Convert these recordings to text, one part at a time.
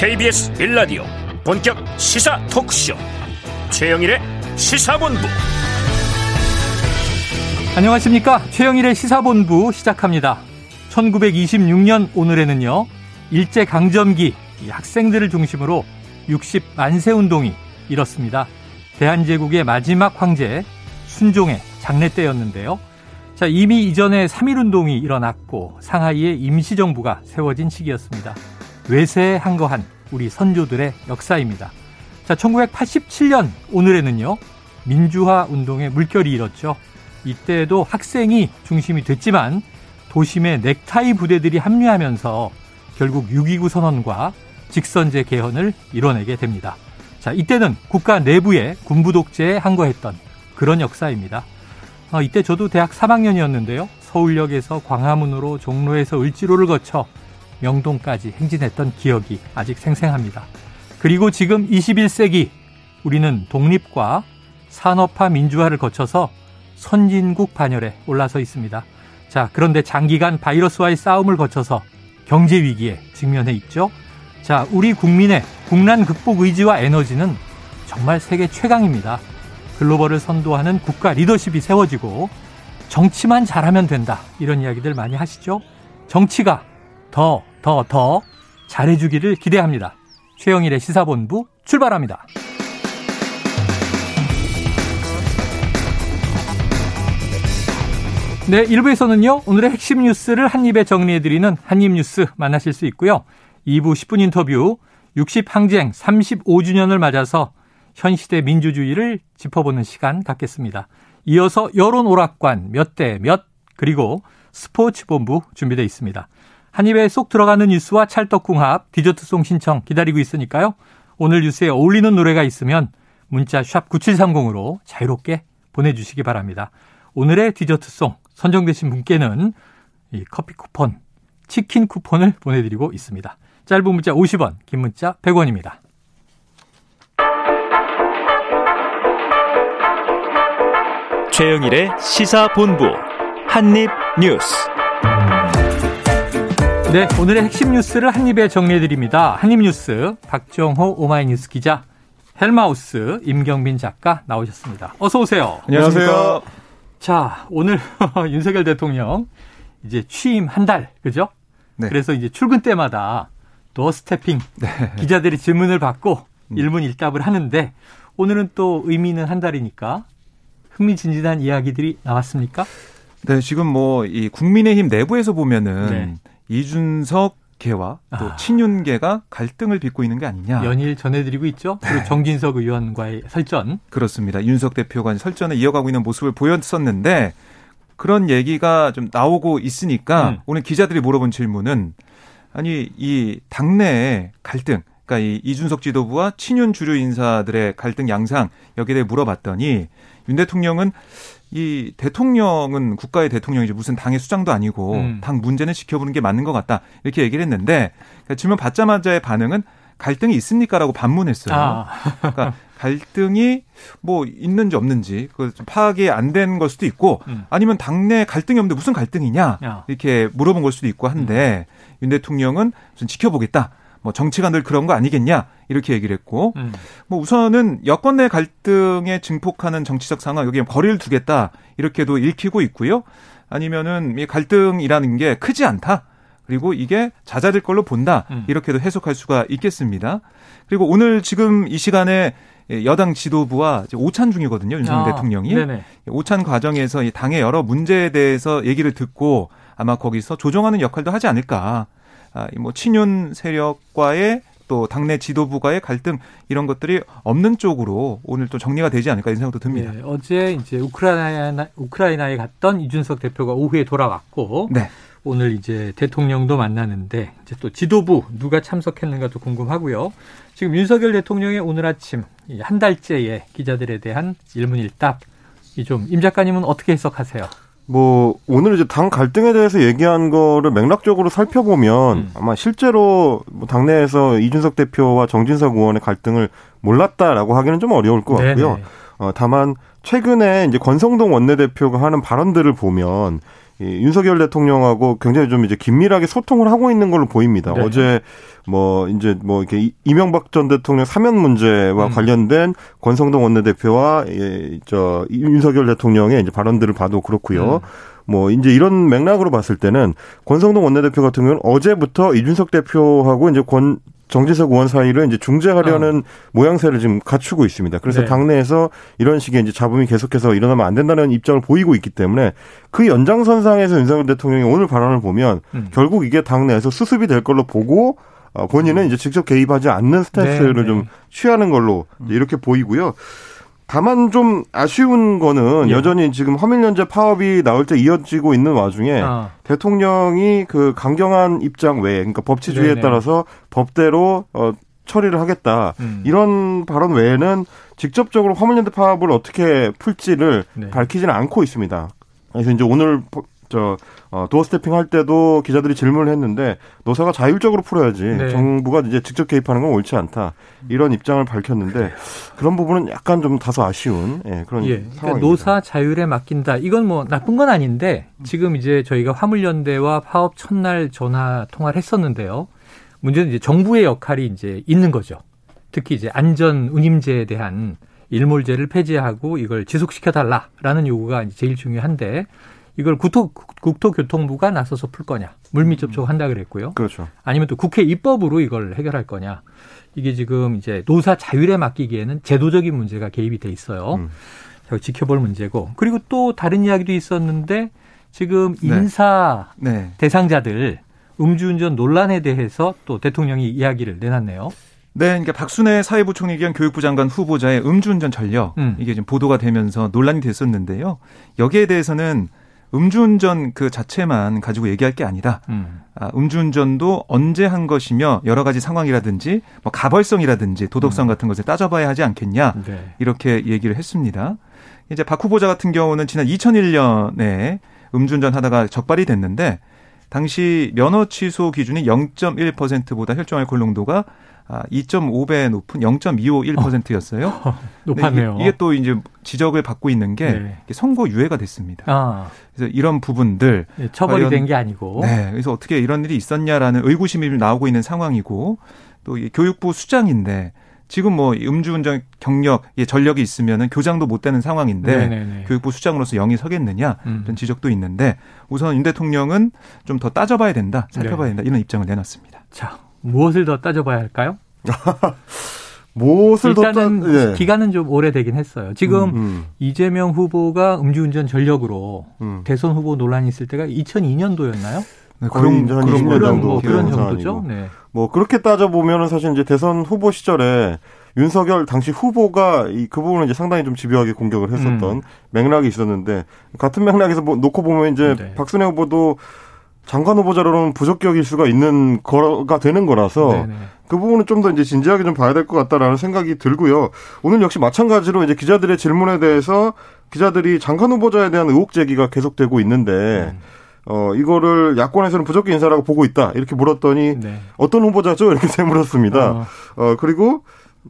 KBS 1라디오 본격 시사 토크쇼. 최영일의 시사본부. 안녕하십니까? 최영일의 시사본부 시작합니다. 1926년 오늘에는요 일제강점기 학생들을 중심으로 60만세 운동이 일었습니다. 대한제국의 마지막 황제 순종의 장례 때였는데요. 자, 이미 이전에 3.1 운동이 일어났고 상하이에 임시정부가 세워진 시기였습니다. 외세에 한거한 우리 선조들의 역사입니다. 자, 1987년 오늘에는요. 민주화 운동의 물결이 일었죠. 이때에도 학생이 중심이 됐지만 도심의 넥타이 부대들이 합류하면서 결국 6.29 선언과 직선제 개헌을 이뤄내게 됩니다. 자, 이때는 국가 내부의 군부 독재에 항거했던 그런 역사입니다. 어, 이때 저도 대학 3학년이었는데요. 서울역에서 광화문으로 종로에서 을지로를 거쳐 명동까지 행진했던 기억이 아직 생생합니다. 그리고 지금 21세기 우리는 독립과 산업화 민주화를 거쳐서 선진국 반열에 올라서 있습니다. 자, 그런데 장기간 바이러스와의 싸움을 거쳐서 경제 위기에 직면해 있죠. 자, 우리 국민의 국난 극복 의지와 에너지는 정말 세계 최강입니다. 글로벌을 선도하는 국가 리더십이 세워지고 정치만 잘하면 된다. 이런 이야기들 많이 하시죠? 정치가 더, 더, 더 잘해주기를 기대합니다. 최영일의 시사본부 출발합니다. 네, 1부에서는요, 오늘의 핵심 뉴스를 한입에 정리해드리는 한입뉴스 만나실 수 있고요. 2부 10분 인터뷰 60항쟁 35주년을 맞아서 현 시대 민주주의를 짚어보는 시간 갖겠습니다. 이어서 여론 오락관 몇 대 몇 그리고 스포츠 본부 준비되어 있습니다. 한 입에 쏙 들어가는 뉴스와 찰떡궁합 디저트송 신청 기다리고 있으니까요. 오늘 뉴스에 어울리는 노래가 있으면 문자 샵 9730으로 자유롭게 보내주시기 바랍니다. 오늘의 디저트송 선정되신 분께는 이 커피 쿠폰, 치킨 쿠폰을 보내드리고 있습니다. 짧은 문자 50원, 긴 문자 100원입니다. 최영일의 시사본부 한입뉴스. 네, 오늘의 핵심 뉴스를 한입에 정리해드립니다. 한입뉴스 박정호 오마이뉴스 기자, 헬마우스 임경빈 작가 나오셨습니다. 어서 오세요. 안녕하세요. 자, 오늘 윤석열 대통령 이제 취임 한 달, 그죠? 네. 그래서 이제 출근 때마다 도 스태핑 네. 기자들이 질문을 받고 음. 일문일답을 하는데 오늘은 또 의미는 한 달이니까 흥미진진한 이야기들이 나왔습니까? 네, 지금 뭐 이 국민의힘 내부에서 보면은 네. 이준석 개와 또 아. 친윤계가 갈등을 빚고 있는 게 아니냐. 연일 전해드리고 있죠. 그리고 네. 정진석 의원과의 설전. 그렇습니다. 윤석 대표가 설전을 이어가고 있는 모습을 보였었는데 그런 얘기가 좀 나오고 있으니까 음. 오늘 기자들이 물어본 질문은 아니 이 당내의 갈등 그러니까 이 이준석 지도부와 친윤 주류 인사들의 갈등 양상 여기에 대해 물어봤더니 윤 대통령은 이 대통령은 국가의 대통령이지 무슨 당의 수장도 아니고 음. 당 문제는 지켜보는 게 맞는 것 같다 이렇게 얘기를 했는데 그러니까 질문 받자마자의 반응은 갈등이 있습니까라고 반문했어요. 아. 그러니까 갈등이 뭐 있는지 없는지 그 파악이 안 된 걸 수도 있고 음. 아니면 당내 갈등이 없는데 무슨 갈등이냐 야. 이렇게 물어본 걸 수도 있고 한데 음. 윤 대통령은 좀 지켜보겠다. 뭐 정치가 늘 그런 거 아니겠냐 이렇게 얘기를 했고 음. 뭐 우선은 여권 내 갈등에 증폭하는 정치적 상황 여기에 거리를 두겠다 이렇게도 읽히고 있고요. 아니면은 이 갈등이라는 게 크지 않다. 그리고 이게 잦아들 걸로 본다. 음. 이렇게도 해석할 수가 있겠습니다. 그리고 오늘 지금 이 시간에 여당 지도부와 오찬 중이거든요. 윤석열 아, 대통령이. 네네. 오찬 과정에서 이 당의 여러 문제에 대해서 얘기를 듣고 아마 거기서 조정하는 역할도 하지 않을까. 아, 뭐 친윤 세력과의 또 당내 지도부가의 갈등 이런 것들이 없는 쪽으로 오늘 또 정리가 되지 않을까 이런 생각도 듭니다. 네, 어제 이제 우크라이나 우크라이나에 갔던 이준석 대표가 오후에 돌아왔고 네. 오늘 이제 대통령도 만나는데 이제 또 지도부 누가 참석했는가도 궁금하고요. 지금 윤석열 대통령의 오늘 아침 한 달째의 기자들에 대한 일문일답 이 좀 임 작가님은 어떻게 해석하세요? 뭐 오늘 이제 당 갈등에 대해서 얘기한 거를 맥락적으로 살펴보면 음. 아마 실제로 뭐 당내에서 이준석 대표와 정진석 의원의 갈등을 몰랐다라고 하기는 좀 어려울 것 같고요. 네네. 어, 다만 최근에 이제 권성동 원내대표가 하는 발언들을 보면 이 윤석열 대통령하고 굉장히 좀 이제 긴밀하게 소통을 하고 있는 걸로 보입니다. 네. 어제 뭐 이제 뭐 이렇게 이명박 전 대통령 사면 문제와 음. 관련된 권성동 원내대표와 예, 저 윤석열 대통령의 이제 발언들을 봐도 그렇고요. 음. 뭐 이제 이런 맥락으로 봤을 때는 권성동 원내대표 같은 경우는 어제부터 이준석 대표하고 이제 권 정재석 의원 사이를 이제 중재하려는 어. 모양새를 지금 갖추고 있습니다. 그래서 네. 당내에서 이런 식의 이제 잡음이 계속해서 일어나면 안 된다는 입장을 보이고 있기 때문에 그 연장선상에서 윤석열 대통령이 오늘 발언을 보면 음. 결국 이게 당내에서 수습이 될 걸로 보고 어, 본인은 음. 이제 직접 개입하지 않는 스탠스를 네, 네. 좀 취하는 걸로 이렇게 보이고요. 다만 좀 아쉬운 거는 예. 여전히 지금 허민연재 파업이 나올 때 이어지고 있는 와중에 아. 대통령이 그 강경한 입장 외에 그러니까 법치주의에 네네. 따라서 법대로 어 처리를 하겠다. 음. 이런 발언 외에는 직접적으로 화물연대 파업을 어떻게 풀지를 네. 밝히지는 않고 있습니다. 그래서 이제 오늘 저 어, 도어 스태핑 할 때도 기자들이 질문을 했는데 노사가 자율적으로 풀어야지 네. 정부가 이제 직접 개입하는 건 옳지 않다. 이런 입장을 밝혔는데 그런 부분은 약간 좀 다소 아쉬운 예, 그런 예, 그러니까 노사 자율에 맡긴다. 이건 뭐 나쁜 건 아닌데 지금 이제 저희가 화물연대와 파업 첫날 전화 통화를 했었는데요. 문제는 이제 정부의 역할이 이제 있는 거죠. 특히 이제 안전 운임제에 대한 일몰제를 폐지하고 이걸 지속시켜 달라라는 요구가 제일 중요한데 이걸 국토, 국토교통부가 나서서 풀 거냐. 물밑 접촉한다 그랬고요. 그렇죠. 아니면 또 국회 입법으로 이걸 해결할 거냐. 이게 지금 이제 노사 자율에 맡기기에는 제도적인 문제가 개입이 돼 있어요. 음. 지켜볼 문제고. 그리고 또 다른 이야기도 있었는데 지금 네. 인사 네. 네. 대상자들 음주운전 논란에 대해서 또 대통령이 이야기를 내놨네요. 네, 그러니까 박순애 사회부총리 겸 교육부 장관 후보자의 음주운전 전력 음. 이게 지금 보도가 되면서 논란이 됐었는데요. 여기에 대해서는 음주운전 그 자체만 가지고 얘기할 게 아니라 음. 아, 음주운전도 언제 한 것이며 여러 가지 상황이라든지 뭐 가벌성이라든지 도덕성 음. 같은 것을 따져봐야 하지 않겠냐 네. 이렇게 얘기를 했습니다. 이제 박 후보자 같은 경우는 지난 2001년에 음주운전 하다가 적발이 됐는데 당시 면허 취소 기준이 0.1%보다 혈중 알코올 농도가 아, 2.5배 높은 0.251%였어요. 어, 높았네요. 이게, 또 이제 지적을 받고 있는 게 네. 선거 유예가 됐습니다. 아. 그래서 이런 부분들 네, 처벌이 된 게 아니고. 네. 그래서 어떻게 이런 일이 있었냐라는 의구심이 나오고 있는 상황이고 또 교육부 수장인데 지금 뭐 음주운전 경력, 예, 전력이 있으면은 교장도 못 되는 상황인데 네네네. 교육부 수장으로서 영이 서겠느냐 음. 이런 지적도 있는데 우선 윤 대통령은 좀 더 따져봐야 된다, 살펴봐야 네. 된다 이런 입장을 내놨습니다. 자, 무엇을 더 따져봐야 할까요? 무엇을 일단은 더 따... 예. 기간은 좀 오래되긴 했어요. 지금 음, 음. 이재명 후보가 음주운전 전력으로 음. 대선 후보 논란이 있을 때가 2002년도였나요? 네, 그런 그런 그런, 정도 뭐 그런 정도죠. 네. 뭐 그렇게 따져 보면은 사실 이제 대선 후보 시절에 윤석열 당시 후보가 이 그 부분을 이제 상당히 좀 집요하게 공격을 했었던 음. 맥락이 있었는데 같은 맥락에서 뭐 놓고 보면 이제 네. 박순애 후보도 장관 후보자로는 부적격일 수가 있는 거가 되는 거라서 네네. 그 부분은 좀 더 이제 진지하게 좀 봐야 될 것 같다라는 생각이 들고요. 오늘 역시 마찬가지로 이제 기자들의 질문에 대해서 기자들이 장관 후보자에 대한 의혹 제기가 계속되고 있는데 음. 어 이거를 야권에서는 부적격 인사라고 보고 있다 이렇게 물었더니 네. 어떤 후보자죠 이렇게 물었습니다. 어. 어 그리고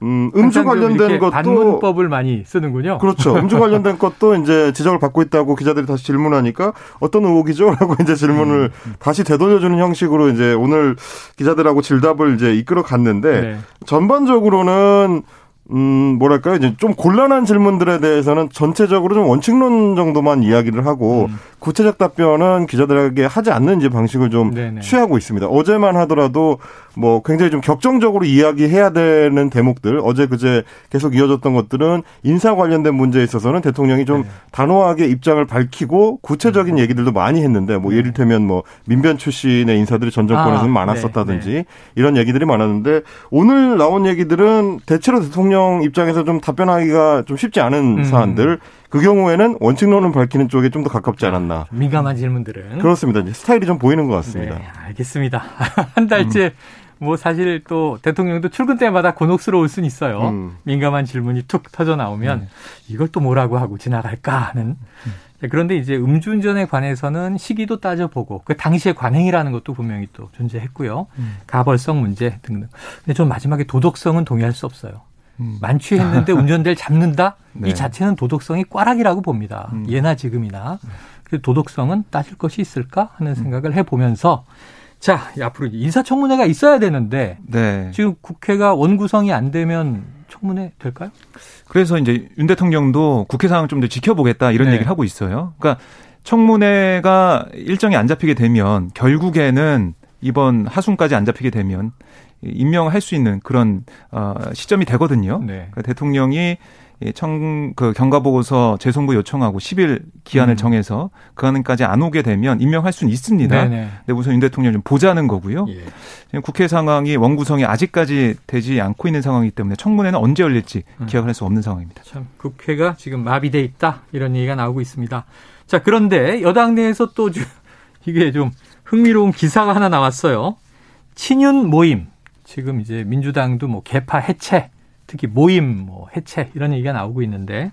음, 음주 관련된 것도 반문법을 많이 쓰는군요. 그렇죠. 음주 관련된 것도 이제 지적을 받고 있다고 기자들이 다시 질문하니까 어떤 의혹이죠?라고 이제 질문을 음. 다시 되돌려주는 형식으로 이제 오늘 기자들하고 질답을 이제 이끌어 갔는데 네. 전반적으로는 음, 뭐랄까요. 이제 좀 곤란한 질문들에 대해서는 전체적으로 좀 원칙론 정도만 이야기를 하고 음. 구체적 답변은 기자들에게 하지 않는 이제 방식을 좀 네네. 취하고 있습니다. 어제만 하더라도 뭐 굉장히 좀 격정적으로 이야기해야 되는 대목들 어제 그제 계속 이어졌던 것들은 인사 관련된 문제에 있어서는 대통령이 좀 네. 단호하게 입장을 밝히고 구체적인 음. 얘기들도 많이 했는데 뭐 네. 예를들면 뭐 민변 출신의 인사들이 전 정권에서는 아, 많았었다든지 네. 네. 이런 얘기들이 많았는데 오늘 나온 얘기들은 대체로 대통령 입장에서 좀 답변하기가 좀 쉽지 않은 음. 사안들 그 경우에는 원칙론을 밝히는 쪽에 좀 더 가깝지 않았나. 민감한 질문들은. 그렇습니다. 스타일이 좀 보이는 것 같습니다. 네, 알겠습니다. 한 달째 음. 뭐 사실 또 대통령도 출근 때마다 곤혹스러울 수는 있어요. 음. 민감한 질문이 툭 터져 나오면 음. 이걸 또 뭐라고 하고 지나갈까 하는. 음. 그런데 이제 음주운전에 관해서는 시기도 따져보고 그 당시의 관행이라는 것도 분명히 또 존재했고요. 음. 가벌성 문제 등등. 근데 좀 마지막에 도덕성은 동의할 수 없어요. 음. 만취했는데 운전대를 잡는다? 네. 이 자체는 도덕성이 꽈락이라고 봅니다. 음. 예나 지금이나. 그 도덕성은 따질 것이 있을까 하는 생각을 해보면서 자, 앞으로 인사청문회가 있어야 되는데 네. 지금 국회가 원구성이 안 되면 청문회 될까요? 그래서 이제 윤 대통령도 국회 상황 좀 더 지켜보겠다 이런 네. 얘기를 하고 있어요. 그러니까 청문회가 일정이 안 잡히게 되면 결국에는 이번 하순까지 안 잡히게 되면 임명할 수 있는 그런 어 시점이 되거든요. 네. 그러니까 대통령이 청, 그 경과보고서 재송부 요청하고 10일 기한을 음. 정해서 그 안까지 안 오게 되면 임명할 수는 있습니다. 네네. 근데 우선 윤 대통령 좀 보자는 거고요. 예. 지금 국회 상황이 원구성이 아직까지 되지 않고 있는 상황이기 때문에 청문회는 언제 열릴지 음. 기약을 할수 없는 상황입니다. 참 국회가 지금 마비돼 있다 이런 얘기가 나오고 있습니다. 자 그런데 여당 내에서 또 이게 좀 흥미로운 기사가 하나 나왔어요. 친윤 모임 지금 이제 민주당도 뭐 개파 해체 특히 모임 뭐 해체 이런 얘기가 나오고 있는데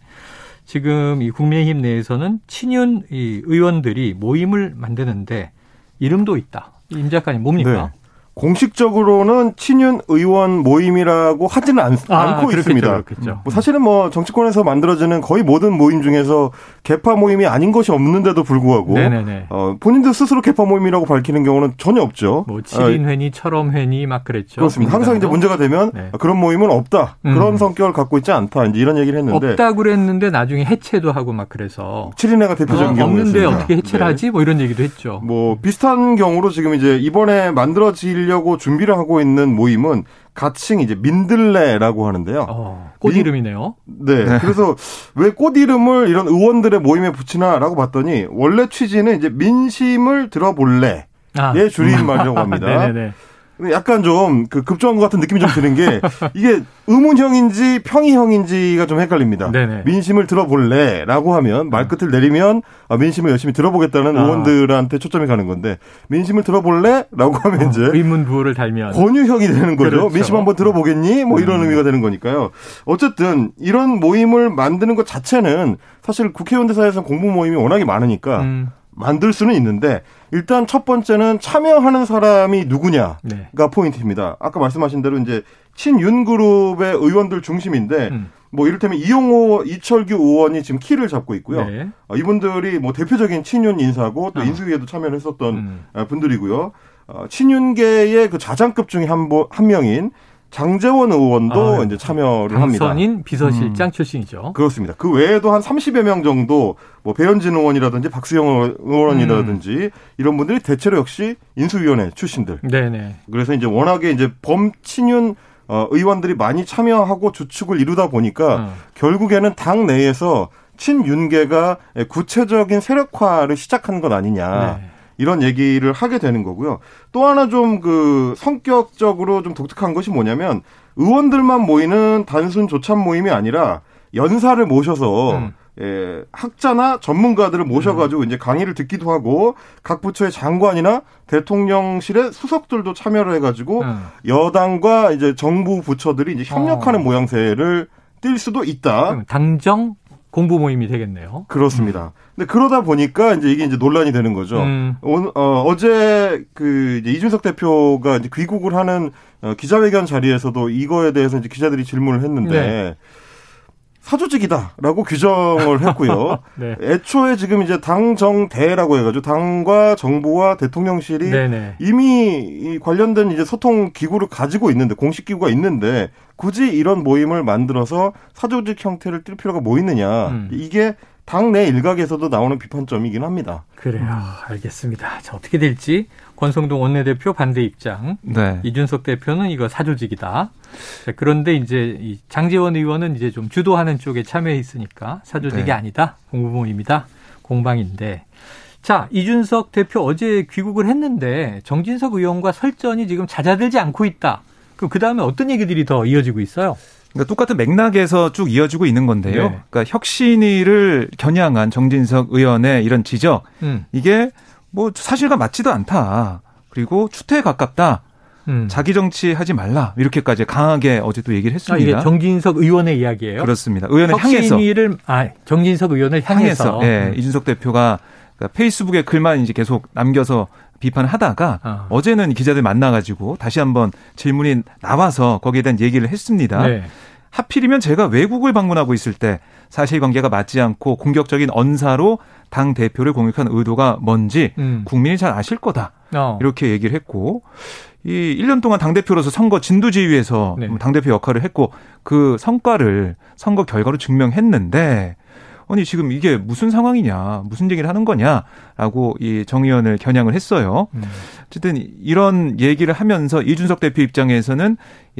지금 이 국민의힘 내에서는 친윤 이 의원들이 모임을 만드는데 이름도 있다. 임 작가님 뭡니까? 네. 공식적으로는 친윤 의원 모임이라고 하지는 않, 아, 고 있습니다. 그렇겠죠. 뭐 사실은 뭐 정치권에서 만들어지는 거의 모든 모임 중에서 개파 모임이 아닌 것이 없는데도 불구하고 네네네. 어, 본인들 스스로 개파 모임이라고 밝히는 경우는 전혀 없죠. 뭐 7인회니 철험회니 막 그랬죠. 그렇습니다. 항상 이제 문제가 되면 네. 그런 모임은 없다. 음. 그런 성격을 갖고 있지 않다. 이제 이런 얘기를 했는데 없다 그랬는데 나중에 해체도 하고 막 그래서 7인회가 대표적인 어, 경우였습니다. 없는데 어떻게 해체를 네. 하지? 뭐 이런 얘기도 했죠. 뭐 비슷한 경우로 지금 이제 이번에 만들어질 하려고 준비를 하고 있는 모임은 가칭 이제 민들레라고 하는데요. 어, 꽃 이름이네요. 네. 그래서 왜 꽃 이름을 이런 의원들의 모임에 붙이나라고 봤더니 원래 취지는 이제 민심을 들어볼래의 아. 줄임말이라고 합니다. 네네네. 약간 좀 그 급조한 것 같은 느낌이 좀 드는 게 이게 의문형인지 평의형인지가 좀 헷갈립니다. 네네. 민심을 들어볼래라고 하면 말끝을 내리면 아, 민심을 열심히 들어보겠다는 아. 의원들한테 초점이 가는 건데 민심을 들어볼래라고 하면 어, 이제 의문 부호를 달면 권유형이 되는 거죠. 그렇죠. 민심 한번 들어보겠니? 뭐 이런 음. 의미가 되는 거니까요. 어쨌든 이런 모임을 만드는 것 자체는 사실 국회의원들 사이에서 공부 모임이 워낙에 많으니까 음. 만들 수는 있는데 일단 첫 번째는 참여하는 사람이 누구냐가 네. 포인트입니다. 아까 말씀하신 대로 이제 친윤 그룹의 의원들 중심인데 음. 뭐 이를테면 이용호, 이철규 의원이 지금 키를 잡고 있고요. 네. 어, 이분들이 뭐 대표적인 친윤 인사고 또 어. 인수위에도 참여를 했었던 음. 어, 분들이고요. 어, 친윤계의 그 자장급 중에 한, 한 명인 장재원 의원도 아, 이제 참여를 합니다. 당선인 비서실장 음. 출신이죠. 그렇습니다. 그 외에도 한 30여 명 정도 뭐 배현진 의원이라든지 박수영 의원이라든지 음. 이런 분들이 대체로 역시 인수위원회 출신들. 네네. 그래서 이제 워낙에 이제 범친윤 어, 의원들이 많이 참여하고 주축을 이루다 보니까 음. 결국에는 당 내에서 친윤계가 구체적인 세력화를 시작한 것 아니냐. 네. 이런 얘기를 하게 되는 거고요. 또 하나 좀 그 성격적으로 좀 독특한 것이 뭐냐면 의원들만 모이는 단순 조찬 모임이 아니라 연사를 모셔서 음. 예, 학자나 전문가들을 모셔가지고 음. 이제 강의를 듣기도 하고 각 부처의 장관이나 대통령실의 수석들도 참여를 해가지고 음. 여당과 이제 정부 부처들이 이제 협력하는 어. 모양새를 띌 수도 있다. 당정 공부 모임이 되겠네요. 그렇습니다. 음. 근데 그러다 보니까 이제 이게 이제 논란이 되는 거죠. 음. 어, 어제 그 이제 이준석 대표가 이제 귀국을 하는 어, 기자회견 자리에서도 이거에 대해서 이제 기자들이 질문을 했는데 네. 사조직이다라고 규정을 했고요. 네. 애초에 지금 이제 당정대라고 해가지고 당과 정부와 대통령실이 네네. 이미 관련된 이제 소통 기구를 가지고 있는데 공식 기구가 있는데 굳이 이런 모임을 만들어서 사조직 형태를 띨 필요가 뭐 있느냐 음. 이게 당내 일각에서도 나오는 비판점이긴 합니다. 그래요. 알겠습니다. 자, 어떻게 될지 권성동 원내대표 반대 입장. 네. 이준석 대표는 이거 사조직이다. 자, 그런데 이제 이 장재원 의원은 이제 좀 주도하는 쪽에 참여해 있으니까 사조직이 네. 아니다. 공부모임이다. 공방인데. 자, 이준석 대표 어제 귀국을 했는데 정진석 의원과 설전이 지금 잦아들지 않고 있다. 그럼 그 다음에 어떤 얘기들이 더 이어지고 있어요? 그러니까 똑같은 맥락에서 쭉 이어지고 있는 건데요. 네. 그러니까 혁신위를 겨냥한 정진석 의원의 이런 지적 음. 이게 뭐 사실과 맞지도 않다. 그리고 추태에 가깝다. 음. 자기 정치 하지 말라 이렇게까지 강하게 어제 도 얘기를 했습니다. 아, 이게 정진석 의원의 이야기예요. 그렇습니다. 의원을 향해서 아 정진석 의원을 향해서, 향해서. 예, 음. 이준석 대표가 그러니까 페이스북에 글만 이제 계속 남겨서 비판하다가 어. 어제는 기자들 만나가지고 다시 한번 질문이 나와서 거기에 대한 얘기를 했습니다. 네. 하필이면 제가 외국을 방문하고 있을 때 사실관계가 맞지 않고 공격적인 언사로 당 대표를 공격한 의도가 뭔지 음. 국민이 잘 아실 거다. 어. 이렇게 얘기를 했고 이 1년 동안 당 대표로서 선거 진두지휘에서 네. 당 대표 역할을 했고 그 성과를 선거 결과로 증명했는데 아니 지금 이게 무슨 상황이냐 무슨 얘기를 하는 거냐라고 이 정 의원을 겨냥을 했어요. 음. 어쨌든 이런 얘기를 하면서 이준석 대표 입장에서는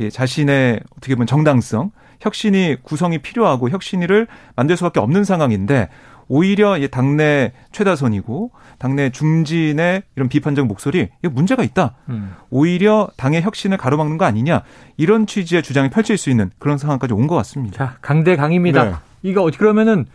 자신의 어떻게 보면 정당성 혁신이 구성이 필요하고 혁신을 만들 수밖에 없는 상황인데 오히려 당내 최다선이고 당내 중진의 이런 비판적 목소리 이거 문제가 있다. 음. 오히려 당의 혁신을 가로막는 거 아니냐 이런 취지의 주장이 펼칠 수 있는 그런 상황까지 온 것 같습니다. 자 강대 강입니다. 네. 이거 어떻게 그러면은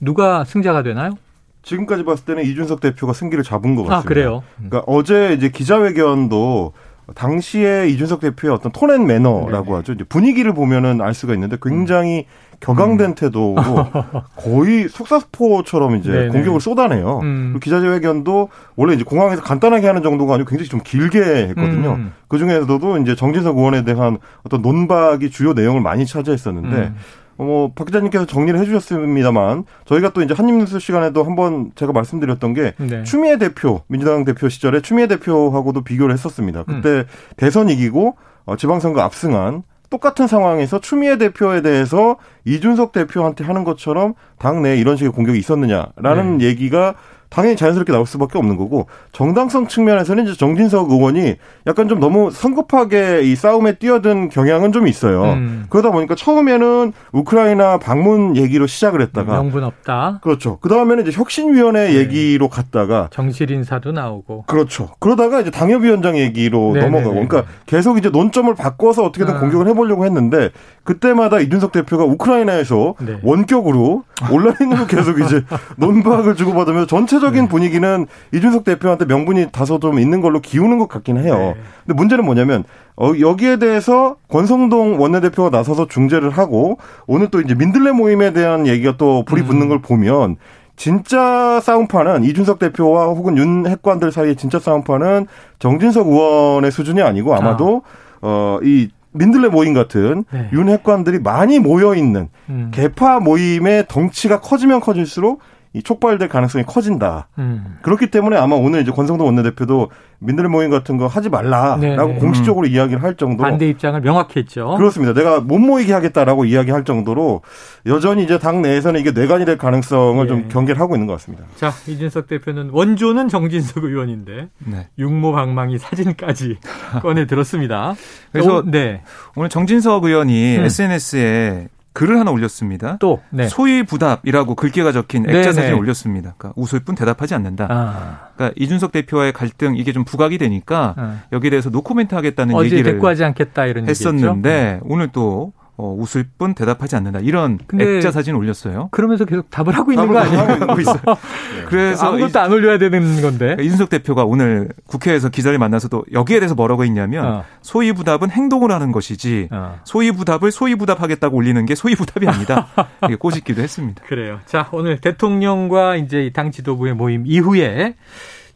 누가 승자가 되나요? 지금까지 봤을 때는 이준석 대표가 승기를 잡은 것 아, 같습니다. 아, 그래요? 음. 그러니까 어제 이제 기자회견도 당시에 이준석 대표의 어떤 톤앤 매너라고 네네. 하죠. 이제 분위기를 보면은 알 수가 있는데 굉장히 음. 격앙된 음. 태도로 거의 속사포처럼 이제 네네. 공격을 쏟아내요. 음. 기자회견도 원래 이제 공항에서 간단하게 하는 정도가 아니고 굉장히 좀 길게 했거든요. 음. 그 중에서도 이제 정진석 의원에 대한 어떤 논박이 주요 내용을 많이 차지했었는데 음. 어, 뭐, 박 기자님께서 정리를 해주셨습니다만, 저희가 또 이제 한입뉴스 시간에도 한번 제가 말씀드렸던 게, 네. 추미애 대표, 민주당 대표 시절에 추미애 대표하고도 비교를 했었습니다. 그때 음. 대선 이기고, 어, 지방선거 압승한 똑같은 상황에서 추미애 대표에 대해서 이준석 대표한테 하는 것처럼 당내에 이런 식의 공격이 있었느냐라는 네. 얘기가 당연히 자연스럽게 나올 수밖에 없는 거고 정당성 측면에서는 이제 정진석 의원이 약간 좀 너무 성급하게 이 싸움에 뛰어든 경향은 좀 있어요. 음. 그러다 보니까 처음에는 우크라이나 방문 얘기로 시작을 했다가 명분 없다. 그렇죠. 그 다음에는 이제 혁신위원회 네. 얘기로 갔다가 정실 인사도 나오고 그렇죠. 그러다가 이제 당협위원장 얘기로 네네네. 넘어가고 그러니까 계속 이제 논점을 바꿔서 어떻게든 아. 공격을 해보려고 했는데 그때마다 이준석 대표가 우크라이나에서 네. 원격으로 온라인으로 계속 이제 논박을 주고받으면서 전체적인 네. 분위기는 이준석 대표한테 명분이 다소 좀 있는 걸로 기우는 것 같긴 해요. 네. 근데 문제는 뭐냐면 어, 여기에 대해서 권성동 원내대표가 나서서 중재를 하고 오늘 또 이제 민들레 모임에 대한 얘기가 또 불이 붙는 음. 걸 보면 진짜 싸움판은 이준석 대표와 혹은 윤 핵관들 사이의 진짜 싸움판은 정진석 의원의 수준이 아니고 아마도 아. 어이 민들레 모임 같은 네. 윤핵관들이 많이 모여 있는 음. 개파 모임의 덩치가 커지면 커질수록 이 촉발될 가능성이 커진다. 음. 그렇기 때문에 아마 오늘 이제 권성동 원내대표도 민들레 모임 같은 거 하지 말라라고 네네. 공식적으로 음. 이야기를 할 정도로 반대 입장을 명확히 했죠. 그렇습니다. 내가 못 모이게 하겠다라고 이야기할 정도로 여전히 이제 당 내에서는 이게 뇌관이 될 가능성을 네. 좀 경계를 하고 있는 것 같습니다. 자, 이준석 대표는 원조는 정진석 의원인데 네. 육모 방망이 사진까지 꺼내 들었습니다. 그래서 오, 네. 오늘 정진석 의원이 음. SNS에 글을 하나 올렸습니다. 또 네. 소위 부답이라고 글귀가 적힌 액자 네네. 사진을 올렸습니다. 그러니까 웃을 뿐 대답하지 않는다. 아. 그러니까 이준석 대표와의 갈등 이게 좀 부각이 되니까 아. 여기에 대해서 노코멘트 하겠다는 얘기를 대꾸하지 않겠다 이런 했었는데 얘기했죠? 오늘 또 어, 웃을 뿐 대답하지 않는다. 이런 액자 사진 올렸어요. 그러면서 계속 답을 하고 있는 거 아니에요? 하고 있어요. 네. 그래서 아무것도 안 올려야 되는 건데. 이준석 대표가 오늘 국회에서 기자를 만나서도 여기에 대해서 뭐라고 했냐면 어. 소위 부답은 행동을 하는 것이지 어. 소위 부답을 소위 부답하겠다고 올리는 게 소위 부답이 아니다. 이게 꼬집기도 했습니다. 그래요. 자 오늘 대통령과 이제 당 지도부의 모임 이후에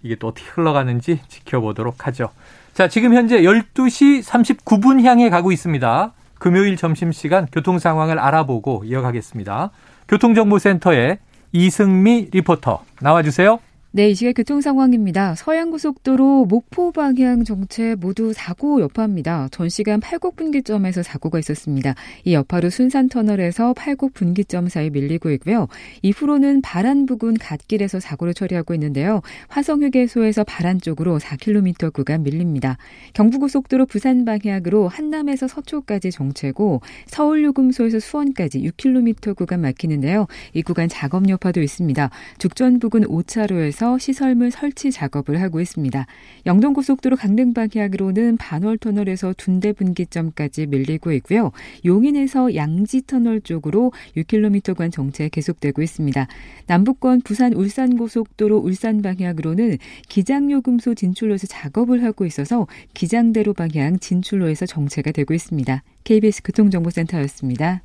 이게 또 어떻게 흘러가는지 지켜보도록 하죠. 자 지금 현재 12시 39분 향해 가고 있습니다. 금요일 점심시간 교통 상황을 알아보고 이어가겠습니다. 교통정보센터의 이승미 리포터 나와주세요. 네, 이 시각 교통 상황입니다. 서양고속도로 목포 방향 정체 모두 사고 여파입니다. 전 시간 팔곡 분기점에서 사고가 있었습니다. 이 여파로 순산터널에서 팔곡 분기점 사이 밀리고 있고요. 이후로는 바란 부근 갓길에서 사고를 처리하고 있는데요. 화성휴게소에서 바란 쪽으로 4km 구간 밀립니다. 경부고속도로 부산 방향으로 한남에서 서초까지 정체고 서울요금소에서 수원까지 6km 구간 막히는데요. 이 구간 작업 여파도 있습니다. 죽전 부근 5차로에서 지역에서 시설물 설치 작업을 하고 있습니다. 영동고속도로 강릉 방향으로는 반월터널에서 둔대 분기점까지 밀리고 있고요. 용인에서 양지터널 쪽으로 6km간 정체 계속되고 있습니다. 남북권 부산 울산고속도로 울산 방향으로는 기장요금소 진출로에서 작업을 하고 있어서 기장대로 방향 진출로에서 정체가 되고 있습니다. KBS 교통정보센터였습니다.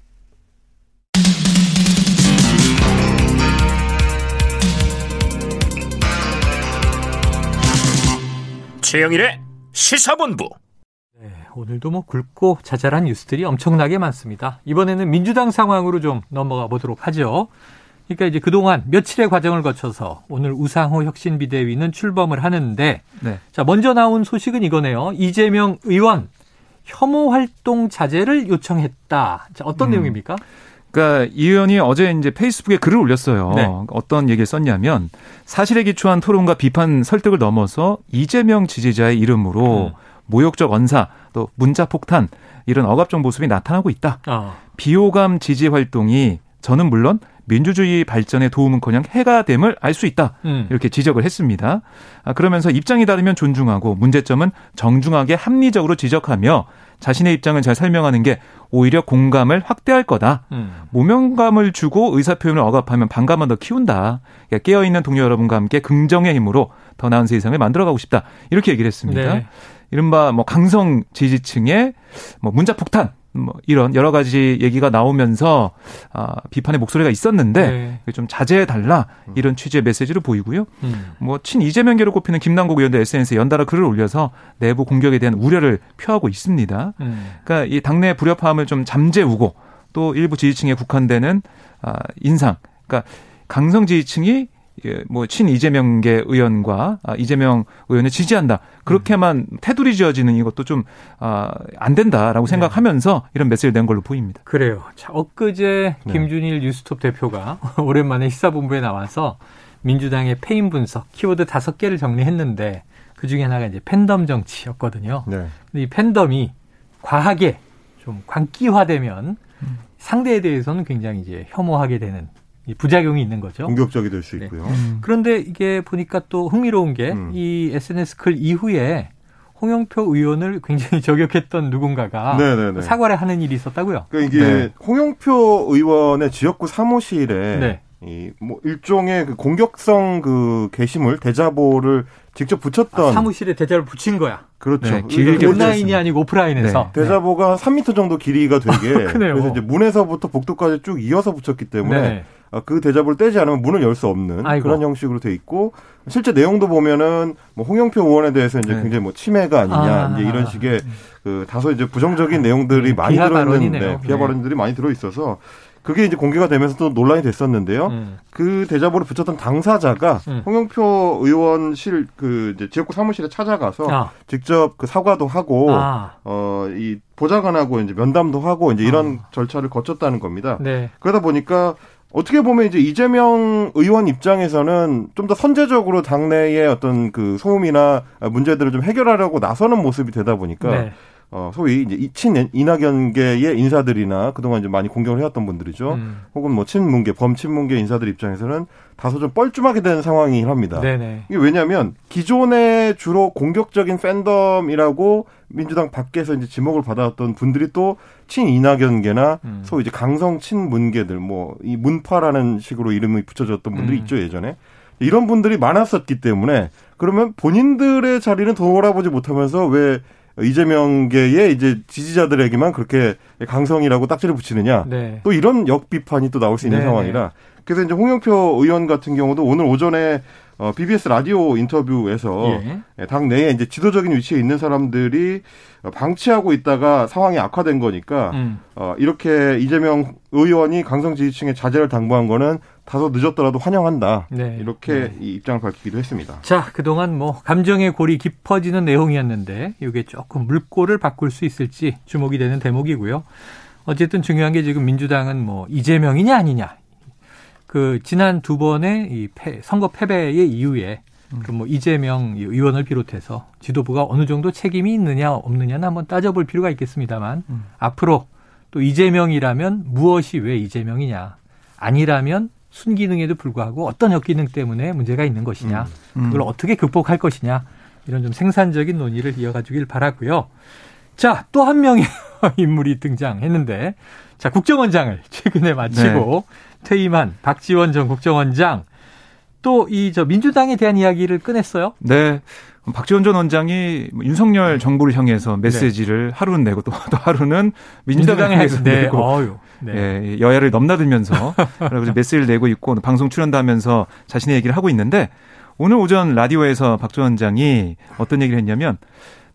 최영일의 시사본부. 네, 오늘도 뭐 굵고 자잘한 뉴스들이 엄청나게 많습니다. 이번에는 민주당 상황으로 좀 넘어가 보도록 하죠. 그러니까 이제 그동안 며칠의 과정을 거쳐서 오늘 우상호 혁신비대위는 출범을 하는데 네. 자, 먼저 나온 소식은 이거네요. 이재명 의원 혐오 활동 자제를 요청했다. 자, 어떤 음. 내용입니까? 그러니까 이 의원이 어제 이제 페이스북에 글을 올렸어요. 네. 어떤 얘기를 썼냐면 사실에 기초한 토론과 비판 설득을 넘어서 이재명 지지자의 이름으로 음. 모욕적 언사 또 문자 폭탄 이런 억압적 모습이 나타나고 있다. 어. 비호감 지지 활동이 저는 물론 민주주의 발전에 도움은커녕 해가 됨을 알 수 있다. 음. 이렇게 지적을 했습니다. 아, 그러면서 입장이 다르면 존중하고 문제점은 정중하게 합리적으로 지적하며 자신의 입장을 잘 설명하는 게 오히려 공감을 확대할 거다. 음. 모명감을 주고 의사 표현을 억압하면 반감만 더 키운다. 그러니까 깨어 있는 동료 여러분과 함께 긍정의 힘으로 더 나은 세상을 만들어가고 싶다. 이렇게 얘기를 했습니다. 네. 이른바 뭐 강성 지지층의 뭐 문자 폭탄 뭐 이런 여러 가지 얘기가 나오면서 아, 비판의 목소리가 있었는데 네. 좀 자제해 달라 이런 취지의 메시지를 보이고요. 음. 뭐친 이재명계로 꼽히는 김남국 의원도 SNS에 연달아 글을 올려서 내부 공격에 대한 우려를 표하고 있습니다. 음. 그러니까 이 당내 불협화음을 좀 잠재우고 또 일부 지지층에 국한되는 아, 인상. 그러니까 강성 지지층이 예, 뭐 친 이재명계 의원과 아, 이재명 의원을 지지한다. 그렇게만 테두리 지어지는 이것도 좀안 아, 된다라고 네. 생각하면서 이런 메시지를 낸 걸로 보입니다. 그래요. 자, 엊그제 네. 김준일 뉴스톱 대표가 오랜만에 시사본부에 나와서 민주당의 패인 분석 키워드 다섯 개를 정리했는데 그 중에 하나가 이제 팬덤 정치였거든요. 네. 근데 이 팬덤이 과하게 좀 광기화되면 음. 상대에 대해서는 굉장히 이제 혐오하게 되는 부작용이 있는 거죠. 공격적이 될수 네. 있고요. 네. 음. 그런데 이게 보니까 또 흥미로운 게이 음. SNS 글 이후에 홍영표 의원을 굉장히 저격했던 누군가가 네네네. 사과를 하는 일이 있었다고요. 그러니까 이게 네. 홍영표 의원의 지역구 사무실에 네. 이뭐 일종의 그 공격성 그 게시물 대자보를 직접 붙였던 아, 사무실에 대자를 붙인 거야. 그렇죠. 네, 길게 온라인이 아니고 오프라인에서 네. 대자보가 3미터 정도 길이가 되게 그래서 이제 문에서부터 복도까지 쭉 이어서 붙였기 때문에 네. 아, 그 대자보를 떼지 않으면 문을 열 수 없는 아이고. 그런 형식으로 돼 있고 실제 내용도 보면은 뭐 홍영표 의원에 대해서 이제 네. 굉장히 뭐 침해가 아니냐 아. 이제 이런 식의 그 다소 이제 부정적인 내용들이 음, 많이 들어있는 네, 비하 네. 발언들이 많이 들어 있어서 그게 이제 공개가 되면서 또 논란이 됐었는데요. 음. 그 대자보를 붙였던 당사자가 음. 홍영표 의원실 그 이제 지역구 사무실에 찾아가서 아. 직접 그 사과도 하고 아. 어이 보좌관하고 이제 면담도 하고 이제 이런 아. 절차를 거쳤다는 겁니다. 네. 그러다 보니까 어떻게 보면 이제 이재명 의원 입장에서는 좀 더 선제적으로 당내의 어떤 그 소음이나 문제들을 좀 해결하려고 나서는 모습이 되다 보니까 네. 어, 소위 이제 친 이낙연계의 인사들이나 그동안 이제 많이 공격을 해왔던 분들이죠. 음. 혹은 뭐 친문계, 범친문계 인사들 입장에서는 다소 좀 뻘쭘하게 되는 상황이긴 합니다. 네네. 이게 왜냐하면 기존에 주로 공격적인 팬덤이라고 민주당 밖에서 이제 지목을 받아왔던 분들이 또 친 이낙연계나 음. 소위 이제 강성 친문계들 뭐 이 문파라는 식으로 이름이 붙여졌던 분들이 음. 있죠 예전에 이런 분들이 많았었기 때문에 그러면 본인들의 자리는 돌아보지 못하면서 왜 이재명계의 이제 지지자들에게만 그렇게 강성이라고 딱지를 붙이느냐. 네. 또 이런 역비판이 또 나올 수 있는 네. 상황이라. 그래서 이제 홍영표 의원 같은 경우도 오늘 오전에 어, BBS 라디오 인터뷰에서 예. 예. 당 내에 이제 지도적인 위치에 있는 사람들이 방치하고 있다가 상황이 악화된 거니까 음. 어, 이렇게 이재명 의원이 강성 지지층의 자제를 당부한 거는 다소 늦었더라도 환영한다. 네. 이렇게 네. 이 입장을 밝히기도 했습니다. 자, 그동안 뭐 감정의 골이 깊어지는 내용이었는데 이게 조금 물꼬를 바꿀 수 있을지 주목이 되는 대목이고요. 어쨌든 중요한 게 지금 민주당은 뭐 이재명이냐 아니냐 그 지난 두 번의 이 패, 선거 패배의 이후에 음. 그뭐 이재명 의원을 비롯해서 지도부가 어느 정도 책임이 있느냐 없느냐는 한번 따져볼 필요가 있겠습니다만 음. 앞으로 또 이재명이라면 무엇이 왜 이재명이냐 아니라면 순기능에도 불구하고 어떤 역기능 때문에 문제가 있는 것이냐 음. 음. 그걸 어떻게 극복할 것이냐 이런 좀 생산적인 논의를 이어가주길 바라고요. 자 또 한 명의 인물이 등장했는데 자 국정원장을 최근에 마치고 네. 퇴임한 박지원 전 국정원장 또 이 저 민주당에 대한 이야기를 꺼냈어요. 네. 박지원 전 원장이 윤석열 정부를 향해서 메시지를 네. 하루는 내고 또, 또 하루는 민주당에 향해서 네. 내고 어휴, 네. 예, 여야를 넘나들면서 메시지를 내고 있고 방송 출연도 하면서 자신의 얘기를 하고 있는데 오늘 오전 라디오에서 박전 원장이 어떤 얘기를 했냐면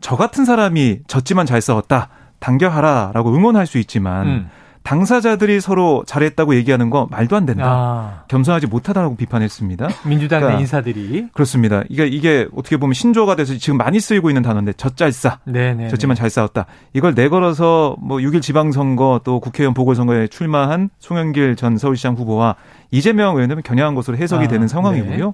저 같은 사람이 졌지만 잘 싸웠다. 단결하라라고 응원할 수 있지만 음. 당사자들이 서로 잘했다고 얘기하는 거 말도 안 된다. 아. 겸손하지 못하다라고 비판했습니다. 민주당 그러니까, 내 인사들이 그렇습니다. 이게 이게 어떻게 보면 신조어가 돼서 지금 많이 쓰이고 있는 단어인데 젖잘싸. 네네. 졌지만 잘 싸웠다. 이걸 내걸어서 뭐 6일 지방선거 또 국회의원 보궐선거에 출마한 송영길 전 서울시장 후보와 이재명 의원은 겨냥한 것으로 해석이 아, 되는 상황이고요. 네.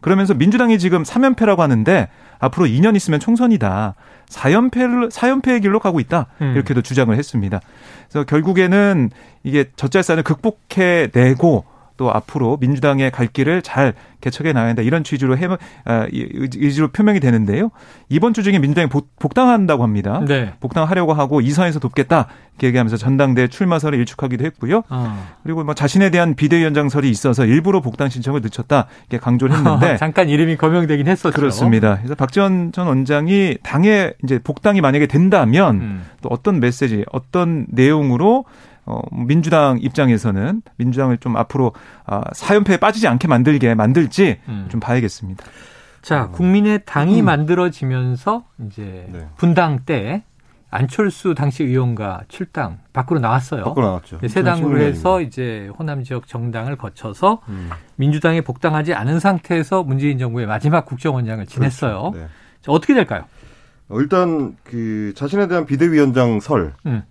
그러면서 민주당이 지금 3연패라고 하는데 앞으로 2년 있으면 총선이다. 4연패를 4연패의 길로 가고 있다. 음. 이렇게도 주장을 했습니다. 그래서 결국에는 이게 젖잘산을 극복해 내고 또 앞으로 민주당의 갈 길을 잘 개척해 나가야 한다 이런 취지로 해 아, 의지로 표명이 되는데요. 이번 주 중에 민주당이 복당한다고 합니다. 네. 복당하려고 하고 이선에서 돕겠다 이렇게 얘기하면서 전당대 출마설을 일축하기도 했고요. 어. 그리고 뭐 자신에 대한 비대위원장설이 있어서 일부러 복당 신청을 늦췄다 이렇게 강조를 했는데 잠깐 이름이 거명되긴 했었죠. 그렇습니다. 그래서 박지원 전 원장이 당에 이제 복당이 만약에 된다면 음. 또 어떤 메시지, 어떤 내용으로 어, 민주당 입장에서는 민주당을 좀 앞으로 아, 사연패에 빠지지 않게 만들게 만들지 음. 좀 봐야겠습니다. 자, 국민의 당이 음. 만들어지면서 이제 네. 분당 때 안철수 당시 의원과 출당 밖으로 나왔어요. 밖으로 나왔죠. 새 당으로 해서 이제 호남 지역 정당을 거쳐서 음. 민주당에 복당하지 않은 상태에서 문재인 정부의 마지막 국정원장을 지냈어요. 그렇죠. 네. 자, 어떻게 될까요? 어, 일단 그 자신에 대한 비대위원장 설에 음.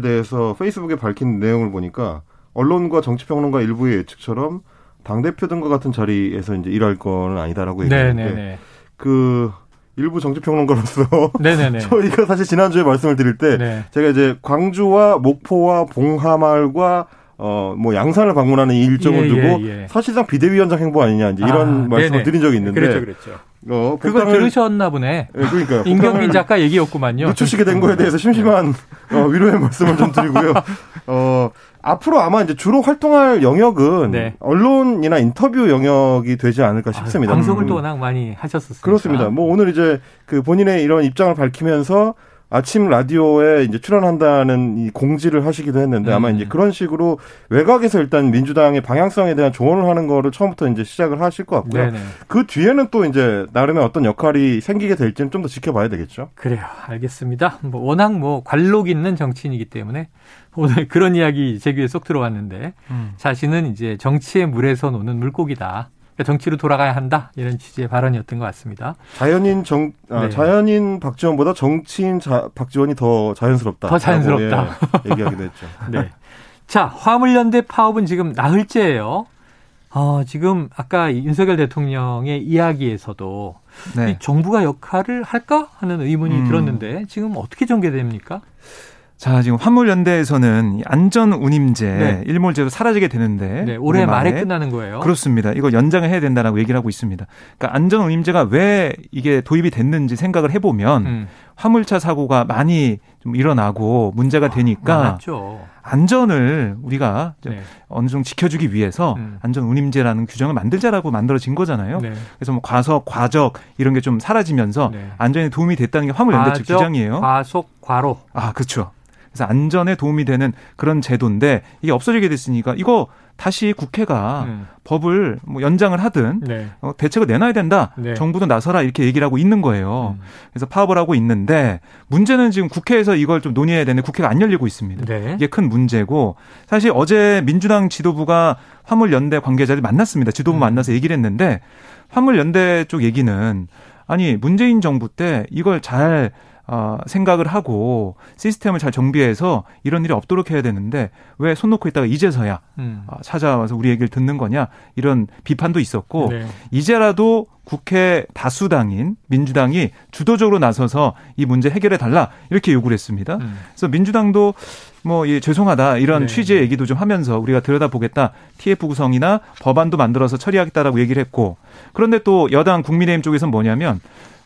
대해서 페이스북에 밝힌 내용을 보니까 언론과 정치평론가 일부의 예측처럼 당 대표 등과 같은 자리에서 이제 일할 거는 아니다라고 얘기했는데 그 일부 정치평론가로서 저희가 사실 지난주에 말씀을 드릴 때 네. 제가 이제 광주와 목포와 봉하마을과 어, 뭐, 양산을 방문하는 이 일정을 예, 두고 예, 예. 사실상 비대위원장 행보 아니냐, 이제 이런 아, 말씀을 네네. 드린 적이 있는데. 그렇죠, 그렇죠. 어, 그걸 들으셨나 보네. 네, 그러니까요. 임경빈 작가 얘기였구만요. 늦추시게 된 거에 대해서 심심한 어, 위로의 말씀을 좀 드리고요. 어, 앞으로 아마 이제 주로 활동할 영역은 네. 언론이나 인터뷰 영역이 되지 않을까 싶습니다. 아, 방송을 또 워낙 많이 하셨었어요. 그렇습니다. 뭐 오늘 이제 그 본인의 이런 입장을 밝히면서 아침 라디오에 이제 출연한다는 이 공지를 하시기도 했는데 음. 아마 이제 그런 식으로 외곽에서 일단 민주당의 방향성에 대한 조언을 하는 거를 처음부터 이제 시작을 하실 것 같고요. 네네. 그 뒤에는 또 이제 나름의 어떤 역할이 생기게 될지는 좀 더 지켜봐야 되겠죠. 그래요. 알겠습니다. 뭐 워낙 뭐 관록 있는 정치인이기 때문에 오늘 그런 이야기 제 귀에 쏙 들어왔는데 음. 자신은 이제 정치의 물에서 노는 물고기다. 그러니까 정치로 돌아가야 한다 이런 취지의 발언이었던 것 같습니다. 자연인 정 아, 네. 자연인 박지원보다 정치인 자, 박지원이 더 자연스럽다. 더 자연스럽다. 예, 얘기하기도 했죠. 네. 자 화물연대 파업은 지금 나흘째예요. 어, 지금 아까 윤석열 대통령의 이야기에서도 네. 정부가 역할을 할까 하는 의문이 음. 들었는데 지금 어떻게 전개됩니까? 자, 지금 화물연대에서는 안전 운임제 네. 일몰제로 사라지게 되는데 네, 올해 말에 끝나는 거예요. 그렇습니다. 이거 연장을 해야 된다라고 얘기를 하고 있습니다. 그러니까 안전 운임제가 왜 이게 도입이 됐는지 생각을 해보면 음. 화물차 사고가 많이 좀 일어나고 문제가 아, 되니까 아, 안전을 우리가 네. 어느 정도 지켜주기 위해서 음. 안전 운임제라는 규정을 만들자라고 만들어진 거잖아요. 네. 그래서 뭐 과속, 과적 이런 게 좀 사라지면서 네. 안전에 도움이 됐다는 게 화물연대 측 주장이에요. 과속, 과로. 아, 그렇죠. 그래서 안전에 도움이 되는 그런 제도인데 이게 없어지게 됐으니까 이거 다시 국회가 음. 법을 뭐 연장을 하든 네. 어, 대책을 내놔야 된다. 네. 정부도 나서라 이렇게 얘기를 하고 있는 거예요. 음. 그래서 파업을 하고 있는데 문제는 지금 국회에서 이걸 좀 논의해야 되는데 국회가 안 열리고 있습니다. 네. 이게 큰 문제고 사실 어제 민주당 지도부가 화물연대 관계자를 만났습니다. 지도부 음. 만나서 얘기를 했는데 화물연대 쪽 얘기는 아니 문재인 정부 때 이걸 잘 어, 생각을 하고 시스템을 잘 정비해서 이런 일이 없도록 해야 되는데 왜 손 놓고 있다가 이제서야 음. 어, 찾아와서 우리 얘기를 듣는 거냐 이런 비판도 있었고 네. 이제라도 국회 다수당인 민주당이 주도적으로 나서서 이 문제 해결해 달라 이렇게 요구를 했습니다. 음. 그래서 민주당도 뭐 예, 죄송하다 이런 네. 취지의 얘기도 좀 하면서 우리가 들여다보겠다 TF 구성이나 법안도 만들어서 처리하겠다라고 얘기를 했고 그런데 또 여당 국민의힘 쪽에서는 뭐냐면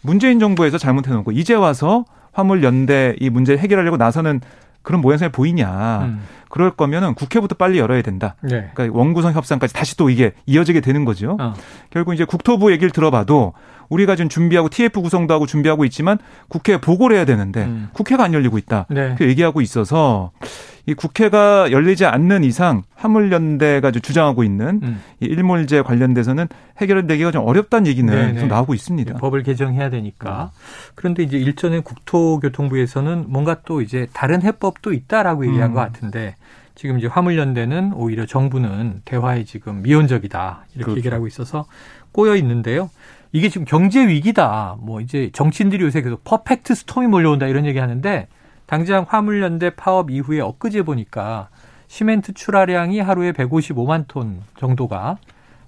문재인 정부에서 잘못해놓고 이제 와서 화물 연대 이 문제 해결하려고 나서는 그런 모양새가 보이냐. 음. 그럴 거면은 국회부터 빨리 열어야 된다. 네. 그러니까 원구성 협상까지 다시 또 이게 이어지게 되는 거죠. 어. 결국 이제 국토부 얘기를 들어봐도 우리가 지금 준비하고 TF 구성도 하고 준비하고 있지만 국회에 보고를 해야 되는데 음. 국회가 안 열리고 있다. 네. 그 얘기하고 있어서 이 국회가 열리지 않는 이상 화물연대가 주장하고 있는 음. 이 일몰제 관련돼서는 해결되기가 좀 어렵다는 얘기는 네네. 좀 나오고 있습니다. 법을 개정해야 되니까. 그런데 이제 일전에 국토교통부에서는 뭔가 또 이제 다른 해법도 있다라고 얘기한 음. 것 같은데 지금 이제 화물연대는 오히려 정부는 대화에 지금 미온적이다 이렇게 그렇죠. 얘기를 하고 있어서 꼬여 있는데요. 이게 지금 경제 위기다. 뭐 이제 정치인들이 요새 계속 perfect storm이 몰려온다 이런 얘기 하는데 당장 화물연대 파업 이후에 엊그제 보니까 시멘트 출하량이 하루에 155만 톤 정도가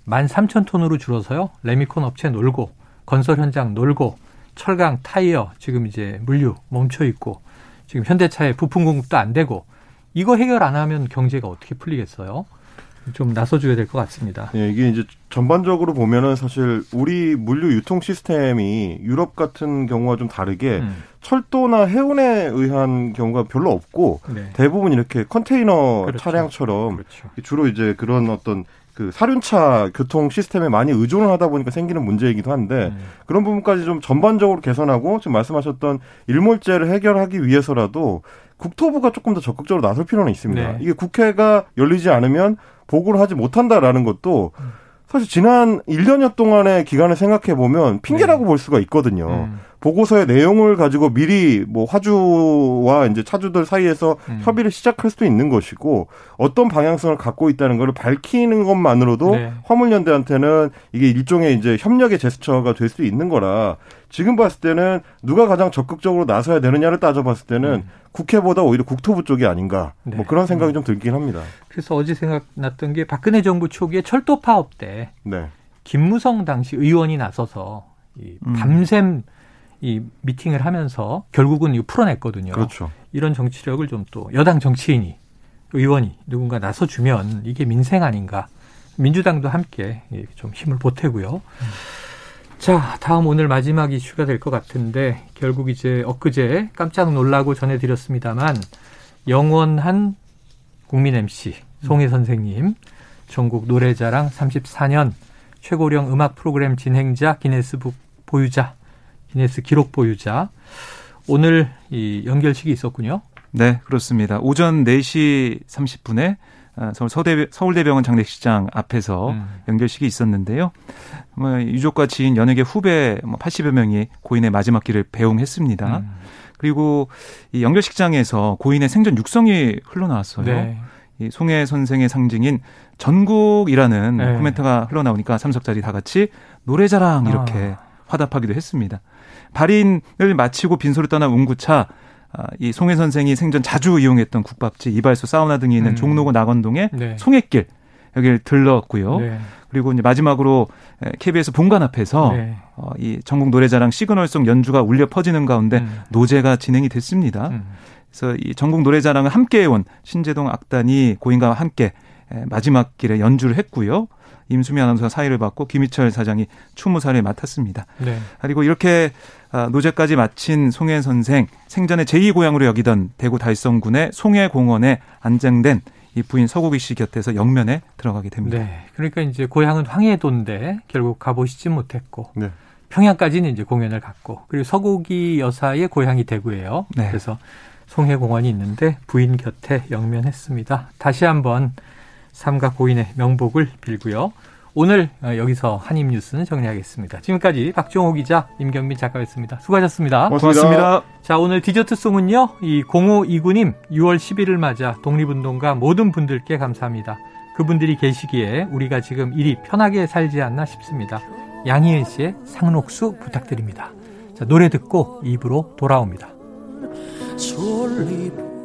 13,000톤으로 줄어서요. 레미콘 업체 놀고 건설 현장 놀고 철강, 타이어 지금 이제 물류 멈춰 있고 지금 현대차에 부품 공급도 안 되고 이거 해결 안 하면 경제가 어떻게 풀리겠어요? 좀 나서줘야 될 것 같습니다. 네, 이게 이제 전반적으로 보면은 사실 우리 물류 유통 시스템이 유럽 같은 경우와 좀 다르게 음. 철도나 해운에 의한 경우가 별로 없고 네. 대부분 이렇게 컨테이너 그렇죠. 차량처럼 그렇죠. 주로 이제 그런 어떤 그 사륜차 교통 시스템에 많이 의존을 하다 보니까 생기는 문제이기도 한데 음. 그런 부분까지 좀 전반적으로 개선하고 지금 말씀하셨던 일몰제를 해결하기 위해서라도 국토부가 조금 더 적극적으로 나설 필요는 있습니다. 네. 이게 국회가 열리지 않으면 보고를 하지 못한다라는 것도 사실 지난 1년여 동안의 기간을 생각해 보면 핑계라고 네. 볼 수가 있거든요. 음. 보고서의 내용을 가지고 미리 뭐 화주와 이제 차주들 사이에서 음. 협의를 시작할 수도 있는 것이고 어떤 방향성을 갖고 있다는 것을 밝히는 것만으로도 네. 화물연대한테는 이게 일종의 이제 협력의 제스처가 될 수 있는 거라 지금 봤을 때는 누가 가장 적극적으로 나서야 되느냐를 따져봤을 때는 음. 국회보다 오히려 국토부 쪽이 아닌가 네. 뭐 그런 생각이 음. 좀 들긴 합니다. 그래서 어제 생각났던 게 박근혜 정부 초기에 철도 파업 때 네. 김무성 당시 의원이 나서서 이 음. 밤샘 이 미팅을 하면서 결국은 이거 풀어냈거든요. 그렇죠. 이런 정치력을 좀 또 여당 정치인이 의원이 누군가 나서 주면 이게 민생 아닌가. 민주당도 함께 좀 힘을 보태고요. 음. 자, 다음 오늘 마지막 이슈가 될 것 같은데 결국 이제 엊그제 깜짝 놀라고 전해드렸습니다만 영원한 국민 MC 송혜 선생님 전국 노래자랑 34년 최고령 음악 프로그램 진행자 기네스북 보유자 기네스 기록 보유자 오늘 이 연결식이 있었군요. 네, 그렇습니다. 오전 4시 30분에 아, 서울 서대, 서울대병원 장례식장 앞에서 음. 연결식이 있었는데요. 뭐 유족과 지인 연예계 후배 뭐 80여 명이 고인의 마지막 길을 배웅했습니다. 음. 그리고 이 연결식장에서 고인의 생전 육성이 흘러나왔어요. 네. 이 송혜 선생의 상징인 전국이라는 네. 코멘트가 흘러나오니까 참석자들이 다 같이 노래자랑 이렇게 아. 화답하기도 했습니다. 발인을 마치고 빈소를 떠난 운구차 아, 이 송혜 선생이 생전 자주 이용했던 국밥집 이발소 사우나 등이 있는 음. 종로구 낙원동의 네. 송혜길 여기를 들렀고요. 네. 그리고 이제 마지막으로 KBS 본관 앞에서 네. 어, 이 전국 노래자랑 시그널송 연주가 울려 퍼지는 가운데 음. 노제가 진행이 됐습니다. 음. 그래서 이 전국 노래자랑을 함께 해온 신재동 악단이 고인과 함께 마지막 길에 연주를 했고요. 임수미 아나운서가 사의를 받고 김희철 사장이 추무사를 맡았습니다. 네. 그리고 이렇게 아, 노제까지 마친 송혜 선생 생전에 제2 고향으로 여기던 대구 달성군의 송혜 공원에 안장된 이 부인 서국희 씨 곁에서 영면에 들어가게 됩니다. 네. 그러니까 이제 고향은 황해도인데 결국 가보시지 못했고 네. 평양까지는 이제 공연을 갔고 그리고 서국희 여사의 고향이 대구예요. 네. 그래서 송해공원이 있는데 부인 곁에 영면했습니다. 다시 한번 삼가 고인의 명복을 빌고요. 오늘 어, 여기서 한입 뉴스는 정리하겠습니다. 지금까지 박종호 기자, 임경민 작가였습니다. 수고하셨습니다. 고맙습니다. 자, 오늘 디저트송은요, 이 0529님 6월 10일을 맞아 독립운동가 모든 분들께 감사합니다. 그분들이 계시기에 우리가 지금 일이 편하게 살지 않나 싶습니다. 양희은 씨의 상록수 부탁드립니다. 자, 노래 듣고 입으로 돌아옵니다. 솔잎